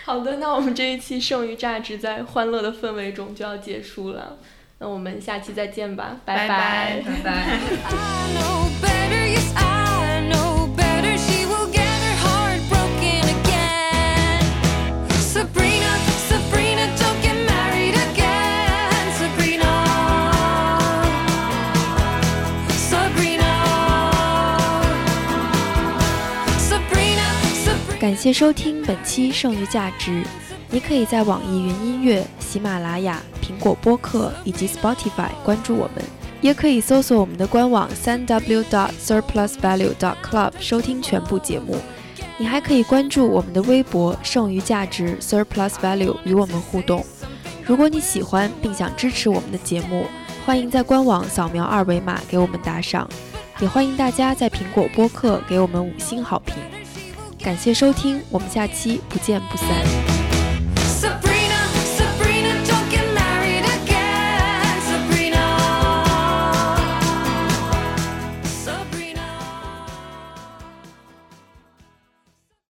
[SPEAKER 1] 好的，那我们这一期剩余价值在欢乐的氛围中就要结束了，那我们下期再见吧，拜
[SPEAKER 2] 拜拜
[SPEAKER 4] 拜
[SPEAKER 6] 感谢收听本期《剩余价值》，你可以在网易云音乐、喜马拉雅、苹果播客以及 Spotify 关注我们，也可以搜索我们的官网三 w dot surplusvalue dot club 收听全部节目。你还可以关注我们的微博“剩余价值 Surplus Value” 与我们互动。如果你喜欢并想支持我们的节目，欢迎在官网扫描二维码给我们打赏，也欢迎大家在苹果播客给我们五星好评。感谢收听，我们下期不见不散。